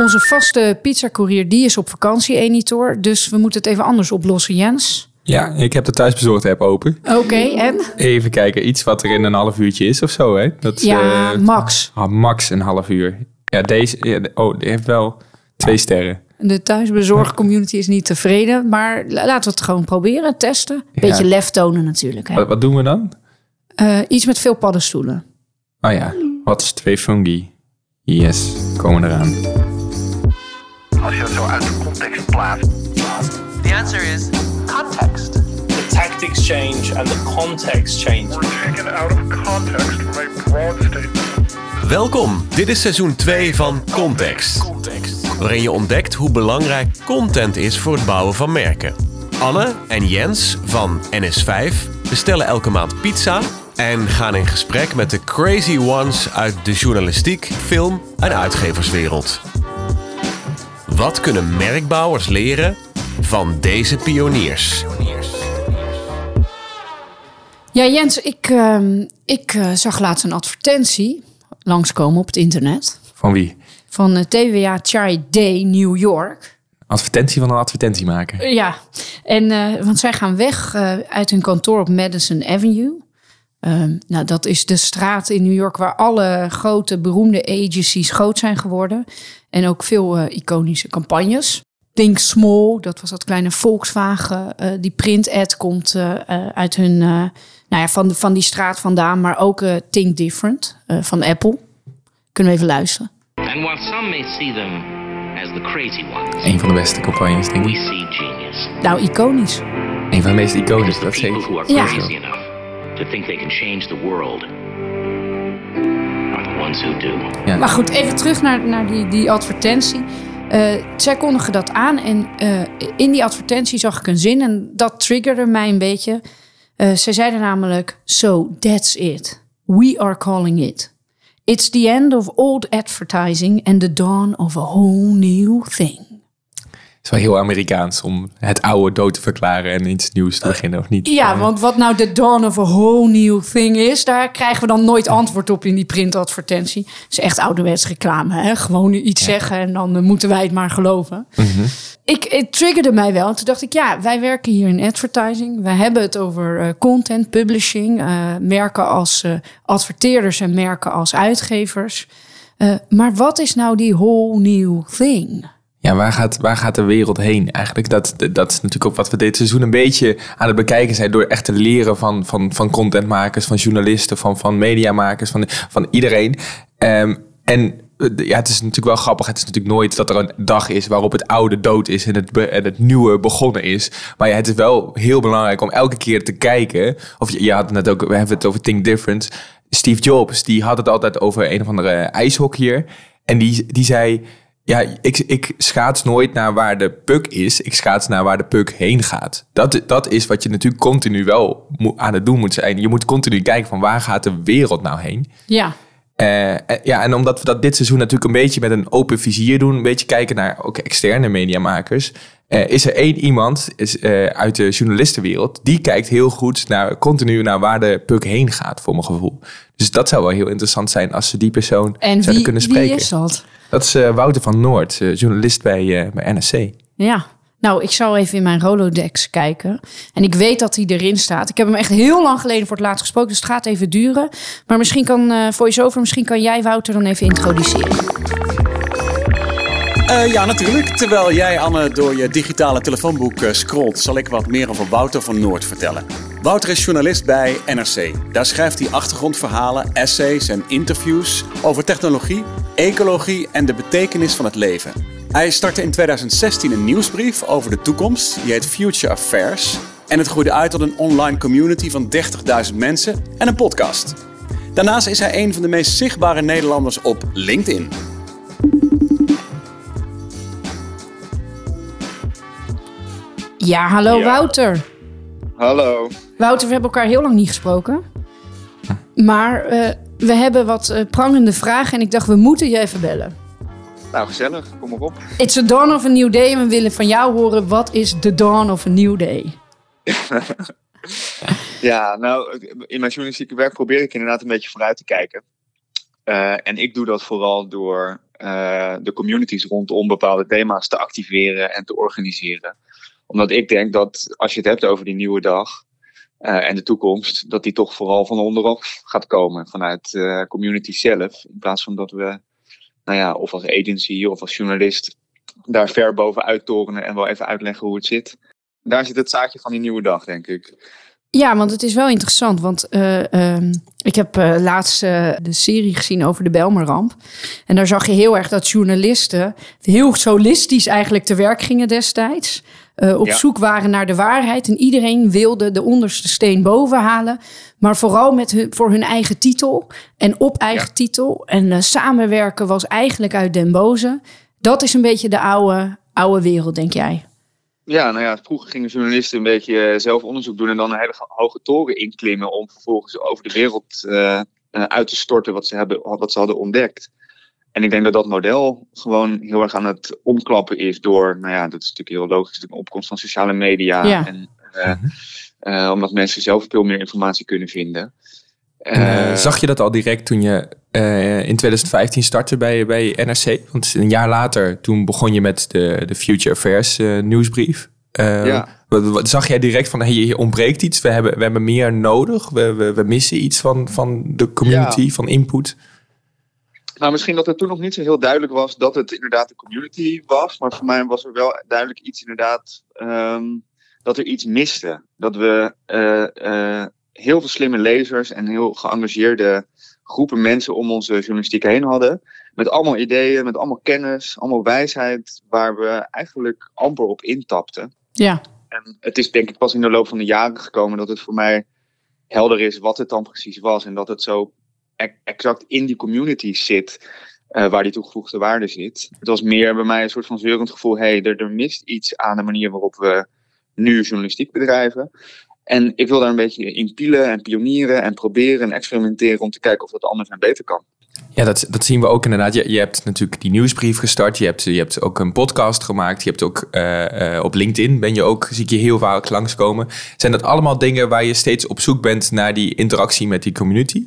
Onze vaste pizzacourier die is op vakantie, Enitor. Dus we moeten het even anders oplossen, Jens. Ja, ik heb de thuisbezorgd app open. Oké, en? Even kijken, iets wat er in een half uurtje is of zo, hè? Dat is, Ja, eh, Max. ah, max een half uur. Ja, deze, ja, oh, die heeft wel twee sterren. De thuisbezorgcommunity is niet tevreden. Maar la- laten we het gewoon proberen, testen. Beetje Ja. lef tonen natuurlijk. Hè. Wat, wat doen we dan? Eh, iets met veel paddenstoelen. Oh ja, wat is twee fungi? Yes, komen eraan. Als je het zo uit de context plaatst. The answer is Context. the tactics change and the context change. Taken out of context from a broad statement. Welkom, dit is seizoen 2 van Context. Waarin je ontdekt hoe belangrijk content is voor het bouwen van merken. Anne en Jens van NS5 bestellen elke maand pizza en gaan in gesprek met de crazy ones uit de journalistiek, film en uitgeverswereld. Wat kunnen merkbouwers leren van deze pioniers? Ja, Jens, ik, ehm, ik eh, zag laatst een advertentie langskomen op het internet. Van wie? Van eh, TWA Chai Day New York. Advertentie van een advertentie maken. Ja, en, eh, want zij gaan weg uit hun kantoor op Madison Avenue. Ehm, nou, dat is de straat in New York waar alle grote beroemde agencies groot zijn geworden. En ook veel eh, iconische campagnes. Think Small, dat was dat kleine Volkswagen. eh, die print-ad komt eh, eh, uit hun, eh, nou ja, van, de, van die straat vandaan. Maar ook eh, Think Different eh, van Apple. Kunnen we even luisteren. And while some may see them as the crazy ones, Een van de beste campagnes, denk we ik. see genius. Nou, iconisch. Een van de meest iconische, dat zeker. Ja. Think they can change the world are the ones who do. Maar goed, even terug naar, naar die, die advertentie. Eh, zij kondigen dat aan en eh, in die advertentie zag ik een zin en dat triggerde mij een beetje. Eh zij zeiden namelijk, so that's it. We are calling it. It's the end of old advertising and the dawn of a whole new thing. Het is wel heel Amerikaans om het oude dood te verklaren en iets nieuws te beginnen, of niet? Ja, want wat nou de dawn of a whole new thing is, daar krijgen we dan nooit antwoord op in die printadvertentie. Het is echt ouderwets reclame, hè? Gewoon iets zeggen en dan eh, moeten wij het maar geloven. Ik, het triggerde mij wel. Toen dacht ik, ja, wij werken hier in advertising. Wij hebben het over eh, content, publishing, eh, merken als eh, adverteerders en merken als uitgevers. Eh, maar wat is nou die whole new thing? Ja, waar gaat, waar gaat de wereld heen eigenlijk? Dat, dat is natuurlijk ook wat we dit seizoen een beetje aan het bekijken zijn... door echt te leren van, van, van contentmakers, van journalisten, van, van mediamakers, van, van iedereen. Ehm, en ja, het is natuurlijk wel grappig. Het is natuurlijk nooit dat er een dag is waarop het oude dood is... en het, en het nieuwe begonnen is. Maar het is wel heel belangrijk om elke keer te kijken... of je, je had het net ook, we hebben het over Think Different... Steve Jobs, die had het altijd over een of andere ijshockeyer. En die, die zei... Ja, ik, ik schaats nooit naar waar de puck is. Ik schaats naar waar de puck heen gaat. Dat, dat is wat je natuurlijk continu wel aan het doen moet zijn. Je moet continu kijken van waar gaat de wereld nou heen. Ja, Eh, eh, ja, en omdat we dat dit seizoen natuurlijk een beetje met een open vizier doen, een beetje kijken naar ook externe mediamakers, eh, is er één iemand is, uit de journalistenwereld die kijkt heel goed naar continu naar waar de puck heen gaat, voor mijn gevoel. Dus dat zou wel heel interessant zijn als ze die persoon en zouden wie, kunnen wie spreken. is dat? Dat is eh, Wouter van Noord, eh, journalist bij, eh, bij NSC. Ja, nou, ik zal even in mijn Rolodex kijken. En ik weet dat hij erin staat. Ik heb hem echt heel lang geleden voor het laatst gesproken, dus het gaat even duren. Maar misschien kan, eh voice-over, misschien kan jij Wouter dan even introduceren. Eh, ja, natuurlijk. Terwijl jij, Anne, door je digitale telefoonboek scrolt, zal ik wat meer over Wouter van Noord vertellen. Wouter is journalist bij NRC. Daar schrijft hij achtergrondverhalen, essays en interviews over technologie, ecologie en de betekenis van het leven. Hij startte in 2016 een nieuwsbrief over de toekomst, die heet Future Affairs. En het groeide uit tot een online community van 30.000 mensen en een podcast. Daarnaast is hij een van de meest zichtbare Nederlanders op LinkedIn. Ja, hallo Ja. Wouter. Hallo. Wouter, we hebben elkaar heel lang niet gesproken. Maar eh, we hebben wat eh, prangende vragen en ik dacht, we moeten je even bellen. Nou, gezellig. Kom maar op. It's a dawn of a new day en we willen van jou horen, wat is the dawn of a new day? Ja, nou, in mijn journalistieke werk probeer ik inderdaad een beetje vooruit te kijken. Eh, en ik doe dat vooral door eh, de communities rondom bepaalde thema's te activeren en te organiseren. Omdat ik denk dat als je het hebt over die nieuwe dag eh, en de toekomst, dat die toch vooral van onderaf gaat komen, vanuit uh, community zelf. In plaats van dat we, nou ja, of als agency of als journalist daar ver bovenuit torenen en wel even uitleggen hoe het zit. Daar zit het zaadje van die nieuwe dag, denk ik. Ja, want het is wel interessant. Want uh, uh, ik heb uh, laatst de serie gezien over de Belmerramp. En daar zag je heel erg dat journalisten heel solistisch eigenlijk te werk gingen destijds. Op ja. zoek waren naar de waarheid. En iedereen wilde de onderste steen boven halen. Maar vooral met hun, voor hun eigen titel en op eigen ja. titel. En samenwerken was eigenlijk uit den boze. Dat is een beetje de oude, oude wereld, denk jij? Ja, nou ja, vroeger gingen journalisten een beetje zelf onderzoek doen en dan een hele hoge toren inklimmen om vervolgens over de wereld uh, uit te storten wat ze, hebben, wat ze hadden ontdekt. En ik denk dat dat model gewoon heel erg aan het omklappen is door, nou ja, dat is natuurlijk heel logisch, de opkomst van sociale media. Ja. En, uh, uh, omdat mensen zelf veel meer informatie kunnen vinden. Uh, zag je dat al direct toen je uh, in 2015 startte bij, bij NRC? Want een jaar later, toen begon je met de, de Future Affairs uh, nieuwsbrief. ja. Zag jij direct van, hey, hier ontbreekt iets, we hebben, we hebben meer nodig, we, we, we missen iets van, van de community, ja. van input? Nou, misschien dat het toen nog niet zo heel duidelijk was dat het inderdaad de community was. Maar voor mij was er wel duidelijk iets inderdaad, um, dat er iets miste. Dat we heel veel slimme lezers en heel geëngageerde groepen mensen om onze journalistiek heen hadden. Met allemaal ideeën, met allemaal kennis, allemaal wijsheid, waar we eigenlijk amper op intapten. Ja. En het is denk ik pas in de loop van de jaren gekomen dat het voor mij helder is wat het dan precies was. En dat het zo exact in die community zit. Uh, waar die toegevoegde waarde zit. Het was meer bij mij een soort van zeurend gevoel. Hé, hey, er, er mist iets aan de manier waarop we nu journalistiek bedrijven. En ik wil daar een beetje in pielen en pionieren en proberen en experimenteren om te kijken of dat anders en beter kan. Ja, dat, dat zien we ook inderdaad. Je, je hebt natuurlijk die nieuwsbrief gestart. Je hebt, je hebt ook een podcast gemaakt. Je hebt ook uh, uh, op LinkedIn ben je ook, zie ik je heel vaak langskomen. Zijn dat allemaal dingen waar je steeds op zoek bent naar die interactie met die community?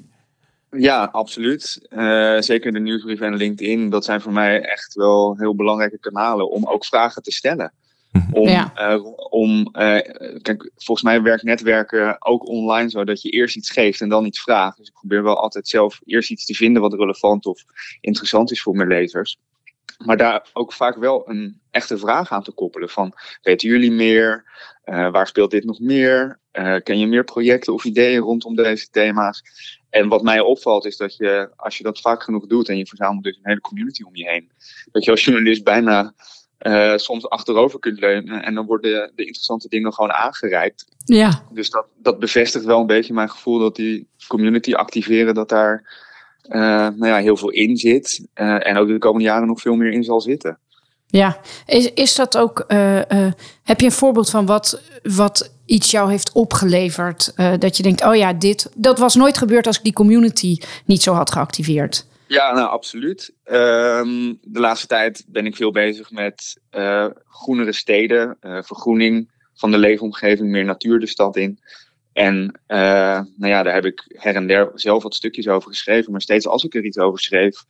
Ja, absoluut. Uh, zeker de nieuwsbrief en LinkedIn. Dat zijn voor mij echt wel heel belangrijke kanalen om ook vragen te stellen. Om, ja. uh, om uh, kijk, volgens mij werkt netwerken ook online zo dat je eerst iets geeft en dan iets vraagt. Dus ik probeer wel altijd zelf eerst iets te vinden wat relevant of interessant is voor mijn lezers. Maar daar ook vaak wel een echte vraag aan te koppelen. Van, weten jullie meer? Uh, waar speelt dit nog meer? ken je meer projecten of ideeën rondom deze thema's? En wat mij opvalt is dat je, als je dat vaak genoeg doet en je verzamelt dus een hele community om je heen, dat je als journalist bijna uh, soms achterover kunt leunen. En dan worden de interessante dingen gewoon aangereikt. Ja. Dus dat, dat bevestigt wel een beetje mijn gevoel dat die community activeren, dat daar uh, nou ja, heel veel in zit. Uh, en ook de komende jaren nog veel meer in zal zitten. Ja, is, is dat ook. heb je een voorbeeld van wat, wat iets jou heeft opgeleverd? dat je denkt: oh ja, dit. Dat was nooit gebeurd als ik die community niet zo had geactiveerd. Ja, nou absoluut. Um, de laatste tijd ben ik veel bezig met groenere steden, vergroening van de leefomgeving, meer natuur de stad in. En nou ja, daar heb ik her en der zelf wat stukjes over geschreven. Maar steeds als ik er iets over schreef,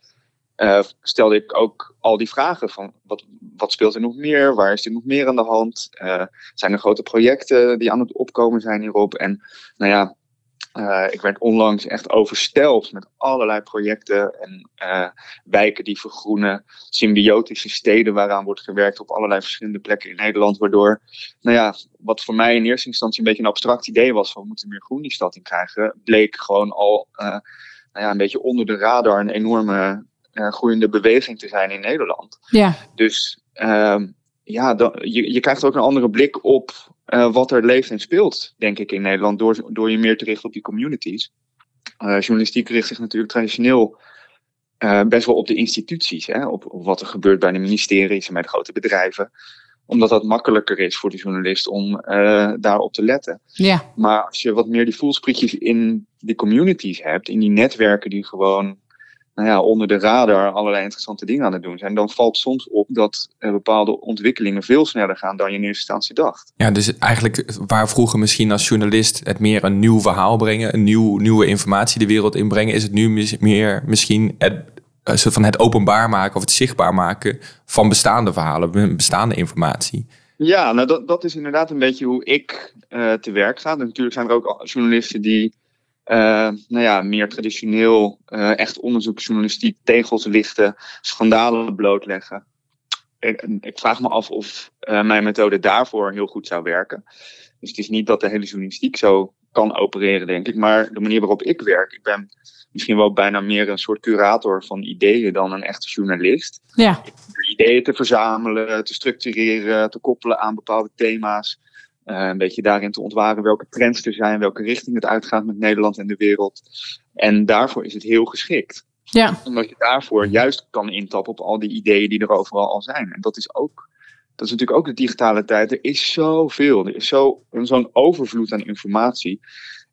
stelde ik ook al die vragen van wat, wat speelt er nog meer? Waar is er nog meer aan de hand? zijn er grote projecten die aan het opkomen zijn hierop? En nou ja, uh, ik werd onlangs echt overstelpt met allerlei projecten en wijken die vergroenen, symbiotische steden waaraan wordt gewerkt op allerlei verschillende plekken in Nederland, waardoor, nou ja, wat voor mij in eerste instantie een beetje een abstract idee was van we moeten meer groen die stad in krijgen, bleek gewoon al nou ja, een beetje onder de radar een enorme groeiende beweging te zijn in Nederland. Ja. Dus ja, dan, je, je krijgt ook een andere blik op uh, wat er leeft en speelt, denk ik, in Nederland, door, door je meer te richten op die communities. Uh, journalistiek richt zich natuurlijk traditioneel uh, best wel op de instituties, hè, op, op, wat er gebeurt bij de ministeries en bij de grote bedrijven omdat dat makkelijker is voor de journalist om daarop te letten. Ja. Maar als je wat meer die voelsprietjes in die communities hebt, in die netwerken die gewoon nou ja, onder de radar allerlei interessante dingen aan het doen zijn, dan valt soms op dat uh, bepaalde ontwikkelingen veel sneller gaan dan je in eerste instantie dacht. Ja, dus eigenlijk waar vroeger misschien als journalist het meer een nieuw verhaal brengen, een nieuw, nieuwe informatie de wereld inbrengen, is het nu mis, meer misschien het, soort van het openbaar maken of het zichtbaar maken van bestaande verhalen, bestaande informatie. Ja, nou dat, dat is inderdaad een beetje hoe ik eh, te werk ga. En natuurlijk zijn er ook journalisten die nou ja, meer traditioneel uh, echt onderzoeksjournalistiek tegels lichten, schandalen blootleggen. Ik, ik vraag me af of mijn methode daarvoor heel goed zou werken. Dus het is niet dat de hele journalistiek zo kan opereren, denk ik. Maar de manier waarop ik werk, ik ben misschien wel bijna meer een soort curator van ideeën dan een echte journalist. Ja. Ideeën te verzamelen, te structureren, te koppelen aan bepaalde thema's. Uh, een beetje daarin te ontwaren welke trends er zijn, welke richting het uitgaat met Nederland en de wereld. En daarvoor is het heel geschikt. Ja. Omdat je daarvoor juist kan intappen op al die ideeën die er overal al zijn. En dat is ook, dat is natuurlijk ook de digitale tijd. Er is zoveel, er is zo'n overvloed aan informatie.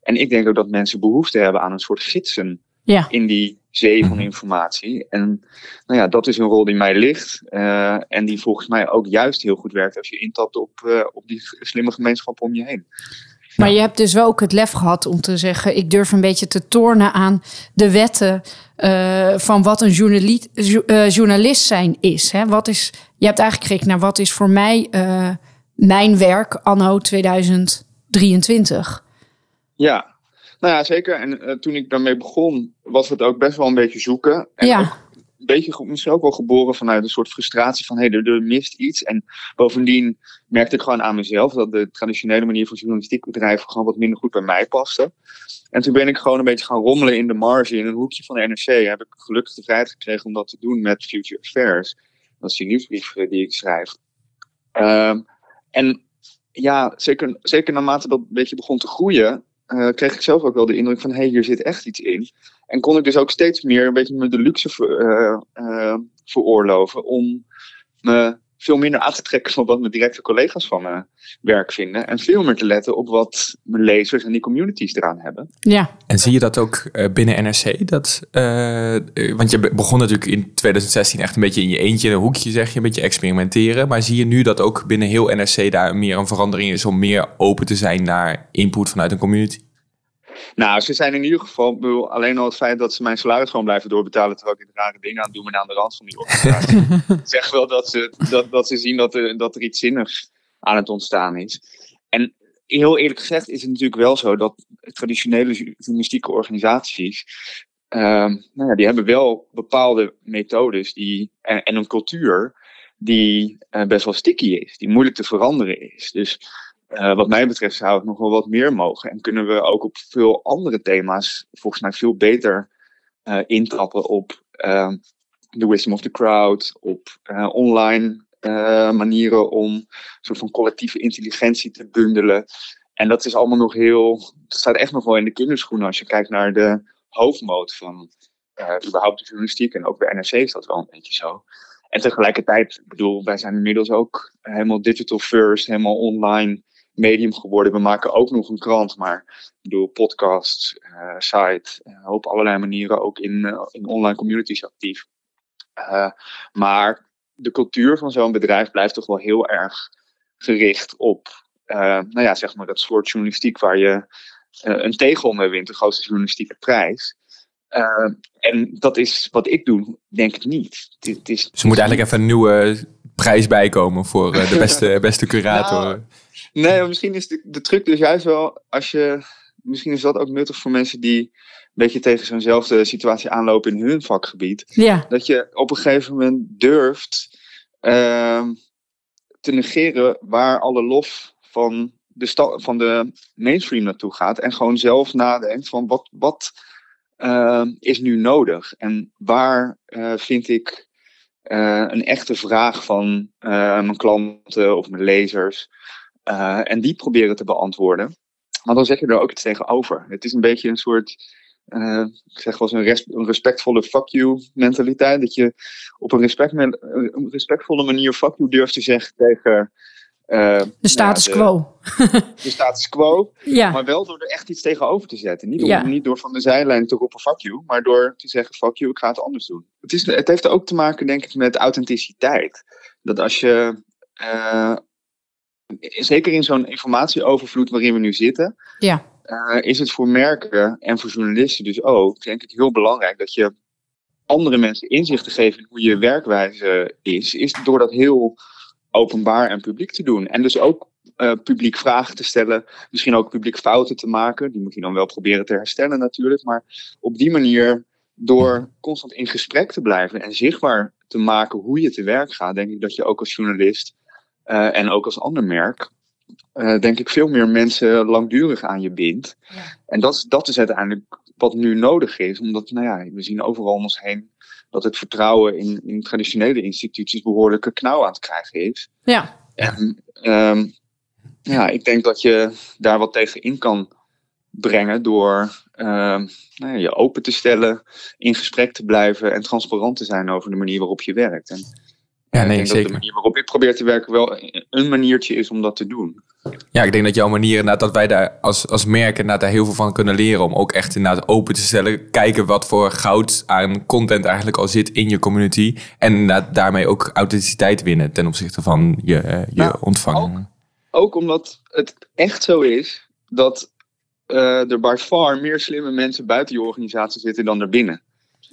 En ik denk ook dat mensen behoefte hebben aan een soort gidsen ja. in die zee van informatie. En nou ja, dat is een rol die mij ligt. Uh, en die volgens mij ook juist heel goed werkt als je intapt op, uh, op die slimme gemeenschap om je heen. Maar je hebt dus wel ook het lef gehad om te zeggen: ik durf een beetje te tornen aan de wetten uh, van wat een journalist, journalist zijn is. Hè? Wat is. Je hebt eigenlijk gekeken naar wat is voor mij mijn werk anno 2023. Ja, nou ja, zeker. En uh, toen ik daarmee begon, was het ook best wel een beetje zoeken. En ja. een beetje misschien ook wel geboren vanuit een soort frustratie van hé, hey, er, er, mist iets. En bovendien merkte ik gewoon aan mezelf dat de traditionele manier van journalistiek bedrijven gewoon wat minder goed bij mij paste. En toen ben ik gewoon een beetje gaan rommelen in de marge, in een hoekje van de NRC. Heb ik gelukkig de vrijheid gekregen om dat te doen met Future Affairs. Dat is die nieuwsbrief die ik schrijf. Um, en ja, zeker, zeker naarmate dat een beetje begon te groeien, uh, kreeg ik zelf ook wel de indruk van, hé, hey, hier zit echt iets in. En kon ik dus ook steeds meer een beetje me de luxe uh, uh, veroorloven om me veel minder aan te trekken van wat mijn directe collega's van mijn werk vinden. En veel meer te letten op wat mijn lezers en die communities eraan hebben. Ja. En zie je dat ook uh, binnen NRC? Dat, uh, want je begon natuurlijk in 2016 echt een beetje in je eentje, in een hoekje zeg je, een beetje experimenteren. Maar zie je nu dat ook binnen heel NRC daar meer een verandering is om meer open te zijn naar input vanuit een community? Nou, ze zijn in ieder geval, bedoel, alleen al het feit dat ze mijn salaris gewoon blijven doorbetalen terwijl ik rare dingen aan het doen ben aan de rand van die organisatie. zeg wel dat ze, dat, dat ze zien dat er, dat er iets zinnigs aan het ontstaan is. En heel eerlijk gezegd is het natuurlijk wel zo dat traditionele journalistieke organisaties, uh, nou ja, die hebben wel bepaalde methodes die, en, en een cultuur die uh, best wel sticky is, die moeilijk te veranderen is. Dus uh, wat mij betreft zou het nog wel wat meer mogen. En kunnen we ook op veel andere thema's volgens mij veel beter uh, intrappen op uh, the wisdom of the crowd, op online manieren om een soort van collectieve intelligentie te bundelen. En dat is allemaal nog heel, dat staat echt nog wel in de kinderschoenen als je kijkt naar de hoofdmoot van überhaupt de journalistiek. En ook bij NRC is dat wel een beetje zo. En tegelijkertijd, bedoel, wij zijn inmiddels ook helemaal digital first, helemaal online medium geworden. We maken ook nog een krant, maar ik bedoel, podcasts, uh, site, uh, op allerlei manieren ook in, uh, in online communities actief. maar de cultuur van zo'n bedrijf blijft toch wel heel erg gericht op, nou ja, zeg maar dat soort journalistiek waar je een tegel mee wint, de grootste journalistieke prijs. En dat is wat ik doe, denk ik niet. Het, het is, dus er moet eigenlijk even een nieuwe prijs bijkomen voor de beste, beste curator. Nou, Nee, misschien is de, de truc dus juist wel als je. Misschien is dat ook nuttig voor mensen die een beetje tegen zo'nzelfde situatie aanlopen in hun vakgebied. Ja. Dat je op een gegeven moment durft uh, te negeren waar alle lof van de, van de mainstream naartoe gaat. En gewoon zelf nadenkt van wat, wat uh, is nu nodig? En waar uh, vind ik uh, een echte vraag van mijn klanten of mijn lezers? En die proberen te beantwoorden. Maar dan zeg je er ook iets tegenover. Het is een beetje een soort, ik zeg wel eens een, respectvolle fuck you mentaliteit. Dat je op een, respect een respectvolle manier fuck you durft te zeggen tegen... Uh, de status nou quo. De, status quo. ja. Maar wel door er echt iets tegenover te zetten. Niet, ja. niet door van de zijlijn te roepen fuck you. Maar door te zeggen fuck you, ik ga het anders doen. Het, is, het heeft ook te maken denk ik met authenticiteit. Dat als je zeker in zo'n informatieovervloed waarin we nu zitten, ja. uh, is het voor merken en voor journalisten dus ook, denk ik, heel belangrijk dat je andere mensen inzicht te geven in hoe je werkwijze is, is door dat heel openbaar en publiek te doen. En dus ook uh, publiek vragen te stellen, misschien ook publiek fouten te maken. Die moet je dan wel proberen te herstellen natuurlijk. Maar op die manier, door constant in gesprek te blijven en zichtbaar te maken hoe je te werk gaat, denk ik dat je ook als journalist uh, en ook als ander merk, uh, denk ik veel meer mensen langdurig aan je bindt. Ja. En dat, dat is uiteindelijk wat nu nodig is, omdat nou ja, we zien overal om ons heen dat het vertrouwen in, in traditionele instituties behoorlijke knauw aan het krijgen is. Ja. En um, ja, ik denk dat je daar wat tegen in kan brengen door uh, nou ja, je open te stellen, in gesprek te blijven en transparant te zijn over de manier waarop je werkt. En, ja, nee, zeker. dat de manier waarop ik probeer te werken wel een maniertje is om dat te doen. Ja, ik denk dat jouw manier inderdaad, dat wij daar als, als merk inderdaad daar heel veel van kunnen leren. Om ook echt inderdaad open te stellen. Kijken wat voor goud aan content eigenlijk al zit in je community. En inderdaad daarmee ook authenticiteit winnen ten opzichte van je, uh, je Nou, ontvanger. Ook omdat het echt zo is dat uh, er by far meer slimme mensen buiten je organisatie zitten dan er binnen.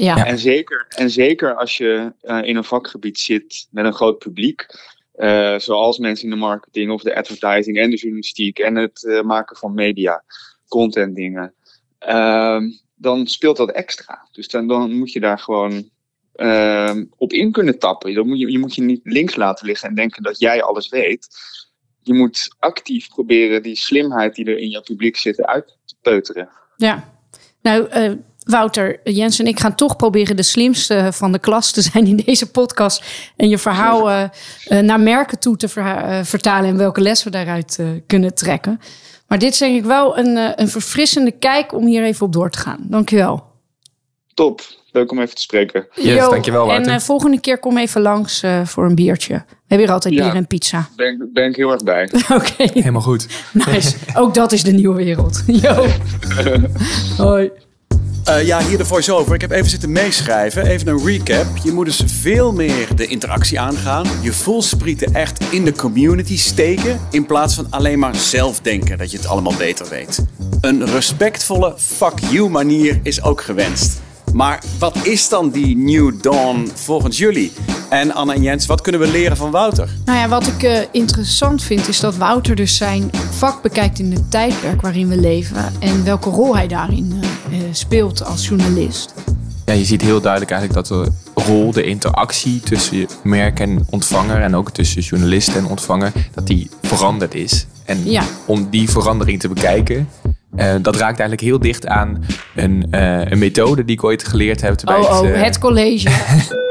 Ja. En, zeker, en zeker als je uh, in een vakgebied zit met een groot publiek. Uh, zoals mensen in de marketing of de advertising en de journalistiek en het uh, maken van media, content dingen. Uh, dan speelt dat extra. Dus dan, dan moet je daar gewoon ehm, op in kunnen tappen. Dan moet je, je moet je niet links laten liggen en denken dat jij alles weet. Je moet actief proberen die slimheid die er in jouw publiek zit uit te peuteren. Ja, nou uh, Wouter, Jens en ik gaan toch proberen de slimste van de klas te zijn in deze podcast. En je verhaal uh, uh, naar merken toe te ver, vertalen en welke les we daaruit kunnen trekken. Maar dit is denk ik wel een, een verfrissende kijk om hier even op door te gaan. Dankjewel. Top, leuk om even te spreken. Yes, Yo, dankjewel Wouter. En volgende keer kom even langs voor een biertje. We hebben hier altijd Ja. bier en pizza. Ben, ben ik heel erg bij. Oké, Helemaal goed. nice. Ook dat is de nieuwe wereld. Yo. Hoi. Uh, ja, hier de voice-over. Ik heb even zitten meeschrijven. Even een recap. Je moet dus veel meer de interactie aangaan. Je voelsprieten echt in de community steken. In plaats van alleen maar zelf denken dat je het allemaal beter weet. Een respectvolle fuck you manier is ook gewenst. Maar wat is dan die New Dawn volgens jullie? En Anna en Jens, wat kunnen we leren van Wouter? Nou ja, wat ik uh, interessant vind is dat Wouter dus zijn vak bekijkt in het tijdperk waarin we leven en welke rol hij daarin uh, speelt als journalist. Ja, je ziet heel duidelijk eigenlijk dat de rol, de interactie tussen merk en ontvanger en ook tussen journalist en ontvanger, dat die veranderd is. En Ja. om die verandering te bekijken, eh, dat raakt eigenlijk heel dicht aan een, eh, een methode die ik ooit geleerd heb. bij Oh, oh, eh, het college.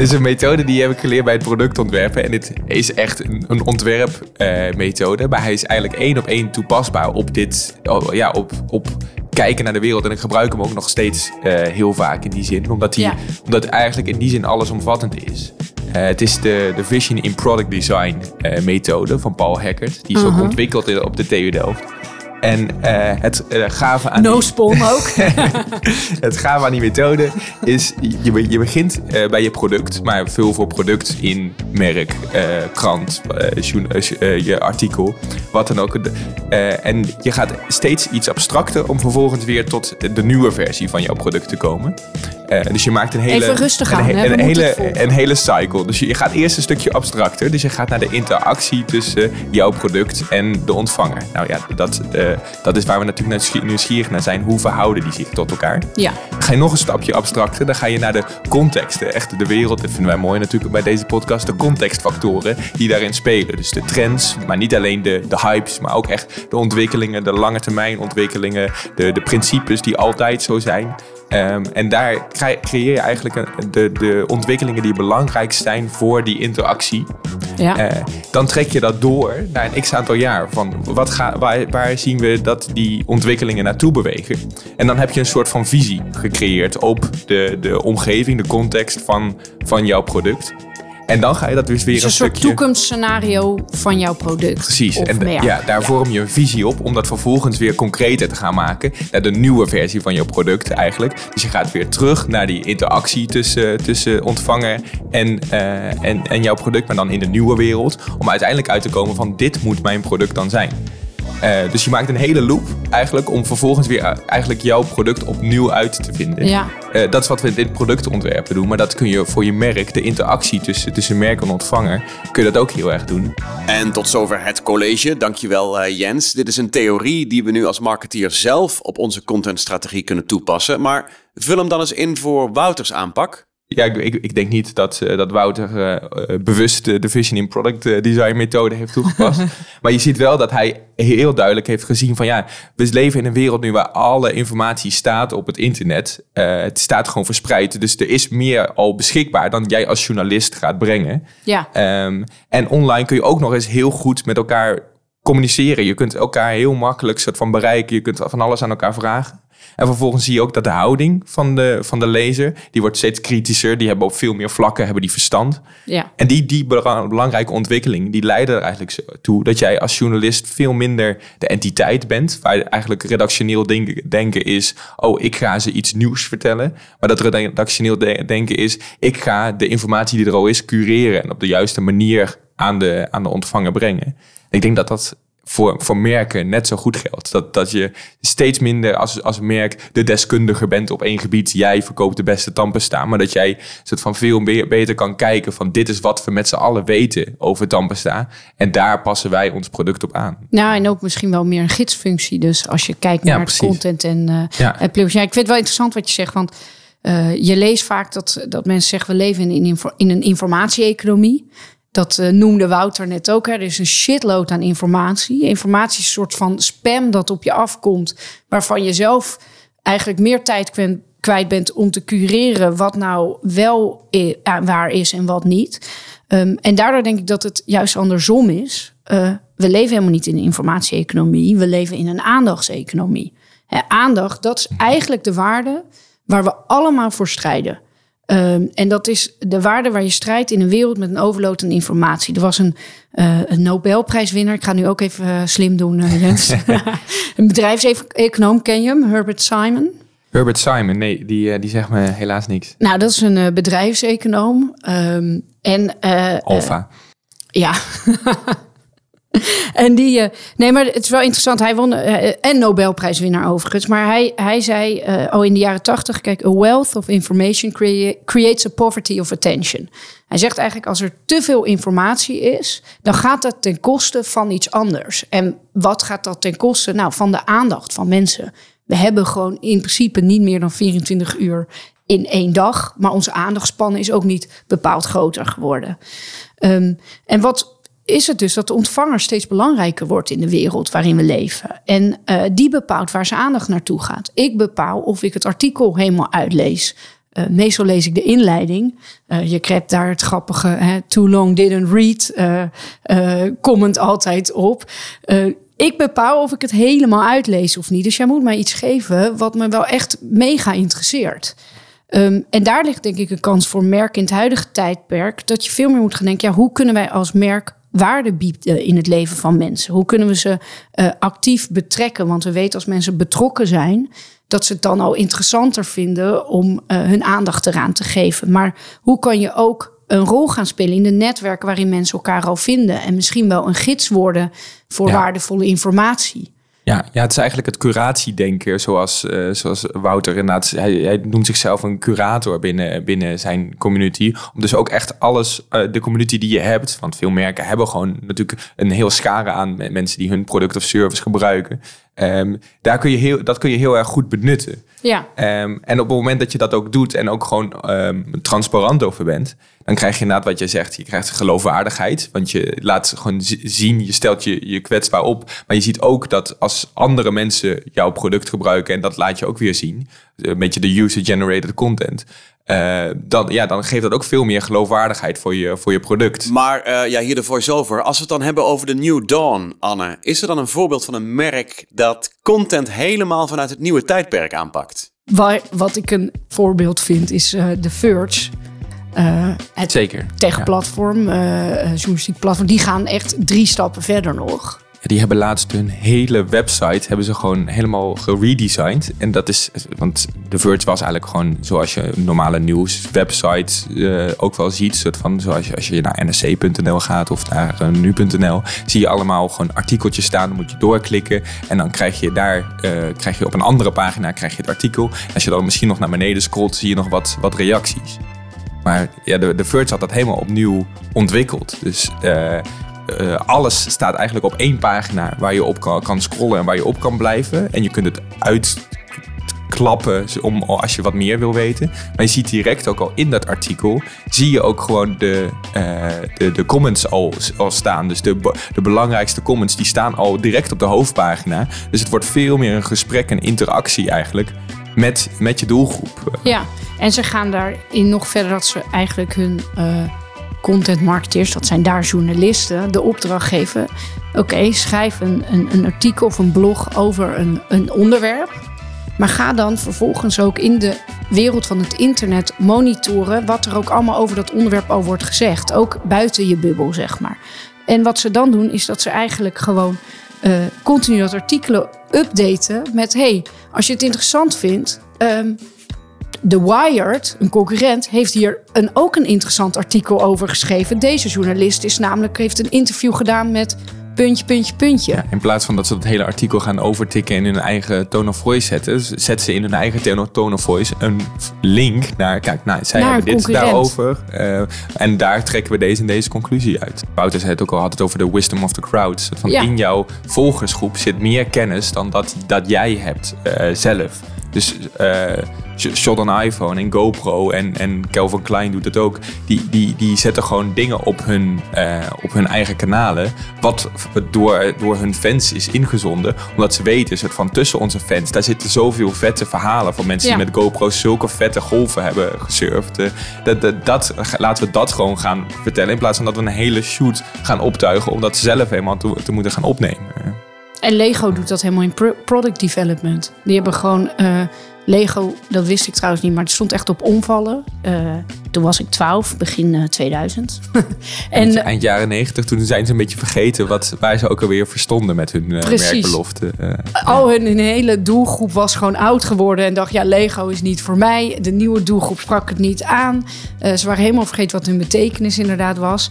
Dit is een methode die heb ik geleerd bij het productontwerpen. En dit is echt een, een ontwerpmethode. maar hij is eigenlijk één op één toepasbaar op dit. oh, ja, op, op kijken naar de wereld. En ik gebruik hem ook nog steeds eh, heel vaak in die zin. Omdat hij Ja. omdat eigenlijk in die zin allesomvattend is. Eh, het is de, de Vision in Product Design eh, methode van Paul Hackert. Die is ook Mhm. ontwikkeld op de TU Delft. En eh, het eh, gave aan No spawn ook. het gave aan die methode is, je, je begint eh, bij je product, maar vul voor product in merk, krant, je artikel, wat dan ook. En je gaat steeds iets abstracter om vervolgens weer tot de nieuwe versie van jouw product te komen. Dus je maakt een hele, Even rustig een, aan, he- een, hele, een hele cycle. Dus je, je gaat eerst een stukje abstracter. Dus je gaat naar de interactie tussen jouw product en de ontvanger. Nou ja, dat, dat is waar we natuurlijk nieuwsgie- nieuwsgierig naar zijn. Hoe verhouden die zich tot elkaar? ja. Ga je nog een stapje abstracter. Dan ga je naar de contexten. Echt de wereld. Dat vinden wij mooi natuurlijk bij deze podcast. De contextfactoren die daarin spelen. Dus de trends, maar niet alleen de, de hypes. Maar ook echt de ontwikkelingen, de lange termijn ontwikkelingen. De, de principes die altijd zo zijn. Ehm, en daar cre- creëer je eigenlijk een- de, de ontwikkelingen die belangrijk zijn voor die interactie. ja. Eh, dan trek je dat door naar een x aantal jaar. Van wat ga, waar, waar zien we dat die ontwikkelingen naartoe bewegen? En dan heb je een soort van visie gecreëerd op de, de omgeving, de context van, van jouw product. En dan ga je dat dus weer Dus een, een soort stukje. toekomstscenario van jouw product. Precies. Of En ja, daar vorm je een visie op om dat vervolgens weer concreter te gaan maken. Naar de nieuwe versie van jouw product eigenlijk. Dus je gaat weer terug naar die interactie tussen, tussen ontvanger en, eh, en, en jouw product. Maar dan in de nieuwe wereld. Om uiteindelijk uit te komen van dit moet mijn product dan zijn. Eh, dus je maakt een hele loop eigenlijk om vervolgens weer eh, eigenlijk jouw product opnieuw uit te vinden. Ja. Eh, dat is wat we in dit productontwerpen doen. Maar dat kun je voor je merk, de interactie tussen, tussen merk en ontvanger, kun je dat ook heel erg doen. En tot zover het college. Dankjewel uh, Jens. Dit is een theorie die we nu als marketeer zelf op onze contentstrategie kunnen toepassen. Maar vul hem dan eens in voor Wouters aanpak. Ja, ik, ik, denk niet dat, uh, dat Wouter uh, bewust de Vision in Product Design methode heeft toegepast. maar je ziet wel dat hij heel duidelijk heeft gezien van ja, we leven in een wereld nu waar alle informatie staat op het internet. het staat gewoon verspreid. Dus er is meer al beschikbaar dan jij als journalist gaat brengen. Ja. Um, en online kun je ook nog eens heel goed met elkaar communiceren. Je kunt elkaar heel makkelijk soort van bereiken. Je kunt van alles aan elkaar vragen. En vervolgens zie je ook dat de houding van de, van de lezer, die wordt steeds kritischer. Die hebben op veel meer vlakken hebben die verstand. Ja. En die, die belangrijke ontwikkeling, die leiden er eigenlijk toe dat jij als journalist veel minder de entiteit bent. Waar eigenlijk redactioneel denken, denken is, oh, ik ga ze iets nieuws vertellen. Maar dat redactioneel denken is, ik ga de informatie die er al is cureren en op de juiste manier aan de, aan de ontvanger brengen. Ik denk dat dat voor, voor merken net zo goed geldt. Dat, dat je steeds minder als, als merk de deskundige bent op één gebied. Jij verkoopt de beste tandpasta. Maar dat jij soort van veel beter kan kijken van dit is wat we met z'n allen weten over tandpasta. En daar passen wij ons product op aan. Nou, en ook misschien wel meer een gidsfunctie. Dus als je kijkt naar het content en uh, ja. het ja, ik vind het wel interessant wat je zegt. Want uh, je leest vaak dat, dat mensen zeggen we leven in, in, in een informatie-economie. Dat uh, noemde Wouter net ook. Hè. Er is een shitload aan informatie. Informatie is een soort van spam dat op je afkomt. Waarvan je zelf eigenlijk meer tijd kwijt bent om te cureren wat nou wel waar is en wat niet. Um, en daardoor denk ik dat het juist andersom is. Uh, we leven helemaal niet in een informatie-economie. We leven in een aandachtseconomie. Aandacht, dat is eigenlijk de waarde waar we allemaal voor strijden. Um, en dat is de waarde waar je strijdt in een wereld met een overload aan informatie. Er was een, uh, een Nobelprijswinnaar. Ik ga nu ook even uh, slim doen, uh, Jens. een bedrijfseconoom, ken je hem? Herbert Simon. Herbert Simon, nee, die, die zegt me helaas niks. Nou, dat is een bedrijfseconoom. Um, en, Alpha. ja. En die, uh, nee, maar het is wel interessant. Hij won uh, en Nobelprijswinnaar overigens. Maar hij, hij zei uh, oh in de jaren tachtig: kijk, a wealth of information crea creates a poverty of attention. Hij zegt eigenlijk: als er te veel informatie is, dan gaat dat ten koste van iets anders. En wat gaat dat ten koste? Nou, van de aandacht van mensen. We hebben gewoon in principe niet meer dan 24 uur in één dag. Maar onze aandachtspannen is ook niet bepaald groter geworden. Um, en wat is het dus dat de ontvanger steeds belangrijker wordt in de wereld waarin we leven. En uh, die bepaalt waar zijn aandacht naartoe gaat. Ik bepaal of ik het artikel helemaal uitlees. Uh, meestal lees ik de inleiding. Uh, je krijgt daar het grappige hè, too long didn't read comment altijd op. ik bepaal of ik het helemaal uitlees of niet. Dus jij moet mij iets geven wat me wel echt mega interesseert. Um, en daar ligt denk ik een kans voor merken in het huidige tijdperk. Dat je veel meer moet gaan denken, ja, hoe kunnen wij als merk waarde biedt in het leven van mensen? Hoe kunnen we ze uh, actief betrekken? Want we weten als mensen betrokken zijn, dat ze het dan al interessanter vinden om uh, hun aandacht eraan te geven. Maar hoe kan je ook een rol gaan spelen in de netwerken waarin mensen elkaar al vinden en misschien wel een gids worden voor ja. waardevolle informatie? Ja, ja, het is eigenlijk het curatiedenken, zoals, uh, zoals Wouter inderdaad, hij, hij noemt zichzelf een curator binnen, binnen zijn community. Om dus ook echt alles, uh, de community die je hebt, want veel merken hebben gewoon natuurlijk een heel schare aan mensen die hun product of service gebruiken. Um, daar kun je heel, dat kun je heel erg goed benutten. Ja. Um, en op het moment dat je dat ook doet en ook gewoon um, transparant over bent, dan krijg je inderdaad wat je zegt. Je krijgt geloofwaardigheid, want je laat gewoon zien, je stelt je, je kwetsbaar op. Maar je ziet ook dat als andere mensen jouw product gebruiken, en dat laat je ook weer zien, een beetje de user-generated content, uh, dan, ja, dan geeft dat ook veel meer geloofwaardigheid voor je, voor je product. Maar uh, ja, hier de voice-over. Als we het dan hebben over de New Dawn, Anne. Is er dan een voorbeeld van een merk dat content helemaal vanuit het nieuwe tijdperk aanpakt? Waar, wat ik een voorbeeld vind is uh, The Verge. het Zeker. Techplatform, ja. journalistiek platform. Die gaan echt drie stappen verder nog. Die hebben laatst hun hele website hebben ze gewoon helemaal geredesigned. En dat is, want The Verge was eigenlijk gewoon zoals je een normale nieuwswebsite eh ook wel ziet. Soort van, zoals als je naar nrc.nl gaat of naar eh, nu.nl, zie je allemaal gewoon artikeltjes staan. Dan moet je doorklikken en dan krijg je daar, eh, krijg je op een andere pagina krijg je het artikel. Als je dan misschien nog naar beneden scrolt, zie je nog wat, wat reacties. Maar ja, de, de Verge had dat helemaal opnieuw ontwikkeld. Dus eh, alles staat eigenlijk op één pagina waar je op kan, scrollen en waar je op kan blijven. En je kunt het uitklappen om, als je wat meer wil weten. Maar je ziet direct ook al in dat artikel, zie je ook gewoon de, eh, de, de comments al, staan. Dus de, de belangrijkste comments, die staan al direct op de hoofdpagina. Dus het wordt veel meer een gesprek en interactie eigenlijk met, met je doelgroep. Ja, en ze gaan daarin nog verder dat ze eigenlijk hun eh, content marketeers, dat zijn daar journalisten, de opdracht geven. Oké, schrijf een, een, een artikel of een blog over een, een onderwerp. Maar ga dan vervolgens ook in de wereld van het internet monitoren wat er ook allemaal over dat onderwerp al wordt gezegd. Ook buiten je bubbel, zeg maar. En wat ze dan doen, is dat ze eigenlijk gewoon eh, continu dat artikelen updaten met: hey, als je het interessant vindt. ehm, The Wired, een concurrent, heeft hier een, ook een interessant artikel over geschreven. Deze journalist is namelijk, heeft een interview gedaan met puntje, puntje, puntje. In plaats van dat ze het hele artikel gaan overtikken en in hun eigen tone of voice zetten, zetten ze in hun eigen tone- of voice een link naar, kijk, nou, zij Naar hebben dit daarover. eh, en daar trekken we deze en deze conclusie uit. Wouter zei het ook al, had het over de wisdom of the crowd. Van Ja. In jouw volgersgroep zit meer kennis dan dat, dat jij hebt eh, zelf. Dus eh, Sh- Shot on iPhone en GoPro en, en Calvin Klein doet het ook. Die, die, die zetten gewoon dingen op hun, eh, op hun eigen kanalen. Wat door, door hun fans is ingezonden. Omdat ze weten, soort van tussen onze fans, daar zitten zoveel vette verhalen van mensen Ja. die met GoPro's zulke vette golven hebben gesurfd. Eh, dat, dat, dat, laten we dat gewoon gaan vertellen. In plaats van dat we een hele shoot gaan optuigen. Om dat zelf helemaal te, te moeten gaan opnemen. En Lego doet dat helemaal in pro- product development. Die hebben gewoon eh, Lego, dat wist ik trouwens niet, maar het stond echt op omvallen. Eh, toen was ik 12, begin eh, 2000. En en eh, eind jaren 90, toen zijn ze een beetje vergeten wat, waar ze ook alweer verstonden met hun eh, Precies. merkbelofte. eh. al hun, hun hele doelgroep was gewoon oud geworden en dacht, ja, Lego is niet voor mij. De nieuwe doelgroep sprak het niet aan. Eh, ze waren helemaal vergeten wat hun betekenis inderdaad was.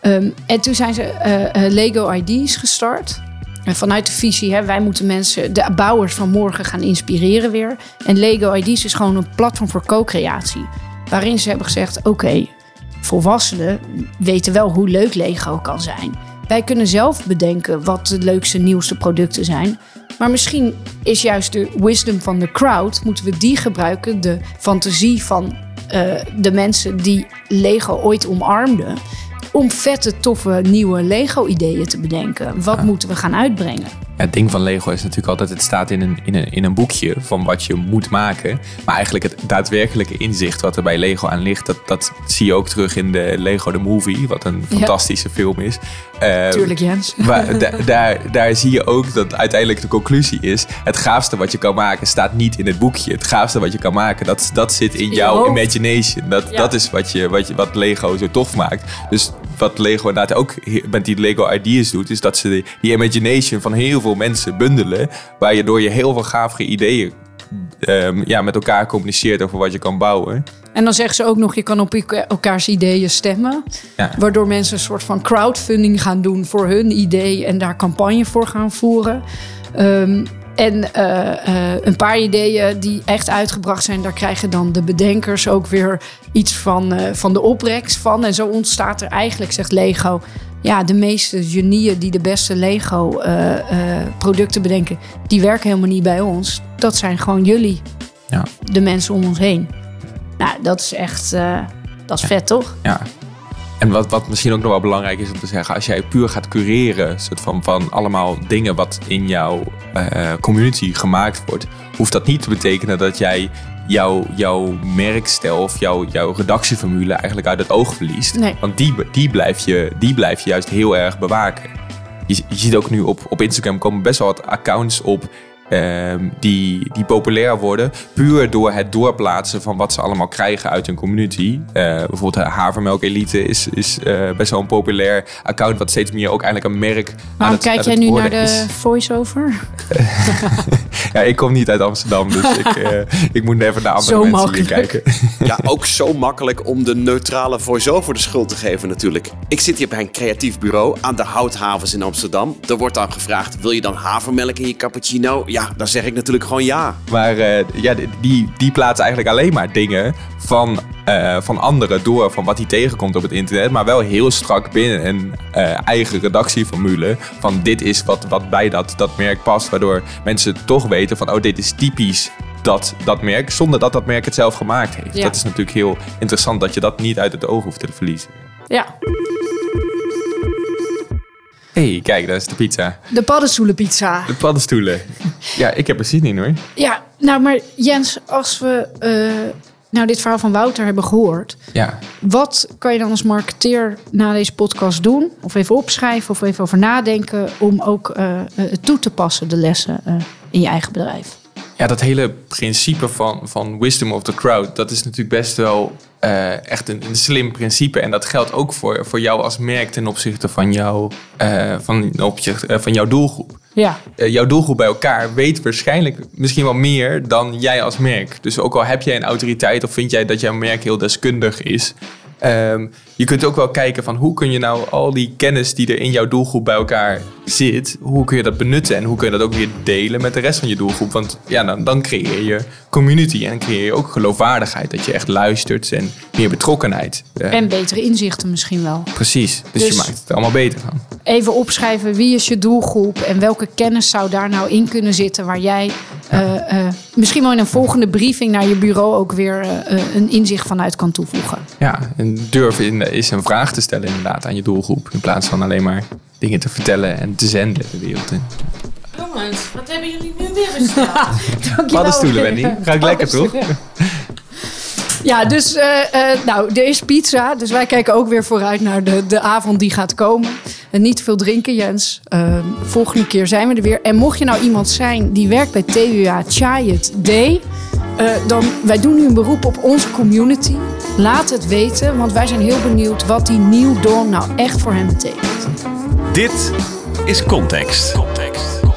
Ehm, en toen zijn ze eh, eh, Lego ID's gestart. En vanuit de visie, hè, wij moeten mensen, de bouwers van morgen gaan inspireren weer. En Lego ID's is gewoon een platform voor co-creatie. Waarin ze hebben gezegd, oké, volwassenen weten wel hoe leuk Lego kan zijn. Wij kunnen zelf bedenken wat de leukste, nieuwste producten zijn. Maar misschien is juist de wisdom van de crowd, moeten we die gebruiken, de fantasie van eh, de mensen die Lego ooit omarmden, om vette, toffe, nieuwe Lego-ideeën te bedenken. Wat moeten we gaan uitbrengen? Het ding van Lego is natuurlijk altijd, het staat in een, in, een, in een boekje van wat je moet maken. Maar eigenlijk het daadwerkelijke inzicht wat er bij Lego aan ligt, dat, dat zie je ook terug in de Lego The Movie, wat een Ja. fantastische film is. Eh, Tuurlijk, Jens. Maar da- daar, daar zie je ook dat uiteindelijk de conclusie is: het gaafste wat je kan maken staat niet in het boekje. Het gaafste wat je kan maken, dat, dat zit in jouw imagination. Dat, Ja. dat is wat, je, wat, je, wat Lego zo tof maakt. Dus wat Lego inderdaad ook met die Lego Ideas doet, is dat ze die, die imagination van heel veel mensen bundelen, waar je door je heel veel gavere ideeën ehm, ja, met elkaar communiceert over wat je kan bouwen. En dan zeggen ze ook nog, je kan op elka- elkaars ideeën stemmen. Ja. Waardoor mensen een soort van crowdfunding gaan doen voor hun idee en daar campagne voor gaan voeren. Ehm, en eh, eh, een paar ideeën die echt uitgebracht zijn, daar krijgen dan de bedenkers ook weer iets van, eh, van de opbrengst van. En zo ontstaat er eigenlijk, zegt Lego, ja, de meeste genieën die de beste Lego-producten bedenken, die werken helemaal niet bij ons. Dat zijn gewoon jullie, Ja. de mensen om ons heen. Nou, dat is echt, eh, dat is vet, toch? Ja. En wat, wat misschien ook nog wel belangrijk is om te zeggen, als jij puur gaat cureren, soort van, van allemaal dingen wat in jouw eh, community gemaakt wordt, hoeft dat niet te betekenen dat jij jouw, jouw merkstijl of jouw, jouw redactieformule eigenlijk uit het oog verliest. Nee. Want die, die, blijf je, die blijf je juist heel erg bewaken. Je, je ziet ook nu op, op Instagram komen best wel wat accounts op ehm, die, die populair worden. Puur door het doorplaatsen van wat ze allemaal krijgen uit hun community. Eh, bijvoorbeeld de Havermelk Elite is, is eh, best wel een populair account. Wat steeds meer ook eigenlijk een merk aan Waarom het, kijk jij nu naar de voice-over? Ja, ik kom niet uit Amsterdam, dus ik, eh, ik moet even naar andere Zo mensen makkelijk. hier kijken. Ja, ook zo makkelijk om de neutrale voice-over de schuld te geven natuurlijk. Ik zit hier bij een creatief bureau aan de Houthavens in Amsterdam. Er wordt dan gevraagd, wil je dan havermelk in je cappuccino? Ja, dan zeg ik natuurlijk gewoon ja. Maar eh, ja, die, die plaatsen eigenlijk alleen maar dingen van, eh, van anderen door, van wat hij tegenkomt op het internet. Maar wel heel strak binnen een eh, eigen redactieformule. Van dit is wat, wat bij dat, dat merk past. Waardoor mensen toch weten van, oh, dit is typisch dat, dat merk. Zonder dat dat merk het zelf gemaakt heeft. Ja. Dat is natuurlijk heel interessant dat je dat niet uit het oog hoeft te verliezen. Ja, Hé, hey, kijk, daar is de pizza. de paddenstoelenpizza. De paddenstoelen. Ja, ik heb er zin in hoor. Ja, nou maar Jens, als we eh, nou dit verhaal van Wouter hebben gehoord... Ja. Wat kan je dan als marketeer na deze podcast doen? Of even opschrijven of even over nadenken... om ook het toe te passen, de lessen eh, in je eigen bedrijf? Ja, dat hele principe van, van wisdom of the crowd, dat is natuurlijk best wel eh, echt een, een slim principe. En dat geldt ook voor, voor jou als merk ten opzichte van, jou, eh, van, eh, van jouw doelgroep. Ja, Eh, jouw doelgroep bij elkaar weet waarschijnlijk misschien wel meer dan jij als merk. Dus ook al heb jij een autoriteit of vind jij dat jouw merk heel deskundig is. ehm, je kunt ook wel kijken van hoe kun je nou al die kennis die er in jouw doelgroep bij elkaar zit, hoe kun je dat benutten en hoe kun je dat ook weer delen met de rest van je doelgroep. Want ja, dan, dan creëer je community en creëer je ook geloofwaardigheid. Dat je echt luistert en meer betrokkenheid. Eh, en betere inzichten misschien wel. Precies, dus, Dus- je maakt het allemaal beter van. Even opschrijven wie is je doelgroep en welke kennis zou daar nou in kunnen zitten waar jij eh, eh, misschien wel in een volgende briefing naar je bureau ook weer eh, een inzicht vanuit kan toevoegen. Ja, en durf in, is een vraag te stellen inderdaad aan je doelgroep. In plaats van alleen maar dingen te vertellen en te zenden de wereld in. Jongens, wat hebben jullie nu weer besteld? Paddenstoelen, Wendy. Ga ik lekker, toch? Ja, dus eh, nou, er is pizza. Dus wij kijken ook weer vooruit naar de, de avond die gaat komen. En niet veel drinken, Jens. Eh, volgende keer zijn we er weer. En mocht je nou iemand zijn die werkt bij TUA Chayet D... eh, dan, wij doen nu een beroep op onze community. Laat het weten, want wij zijn heel benieuwd... wat die New Dawn nou echt voor hen betekent. Dit is Context. Context.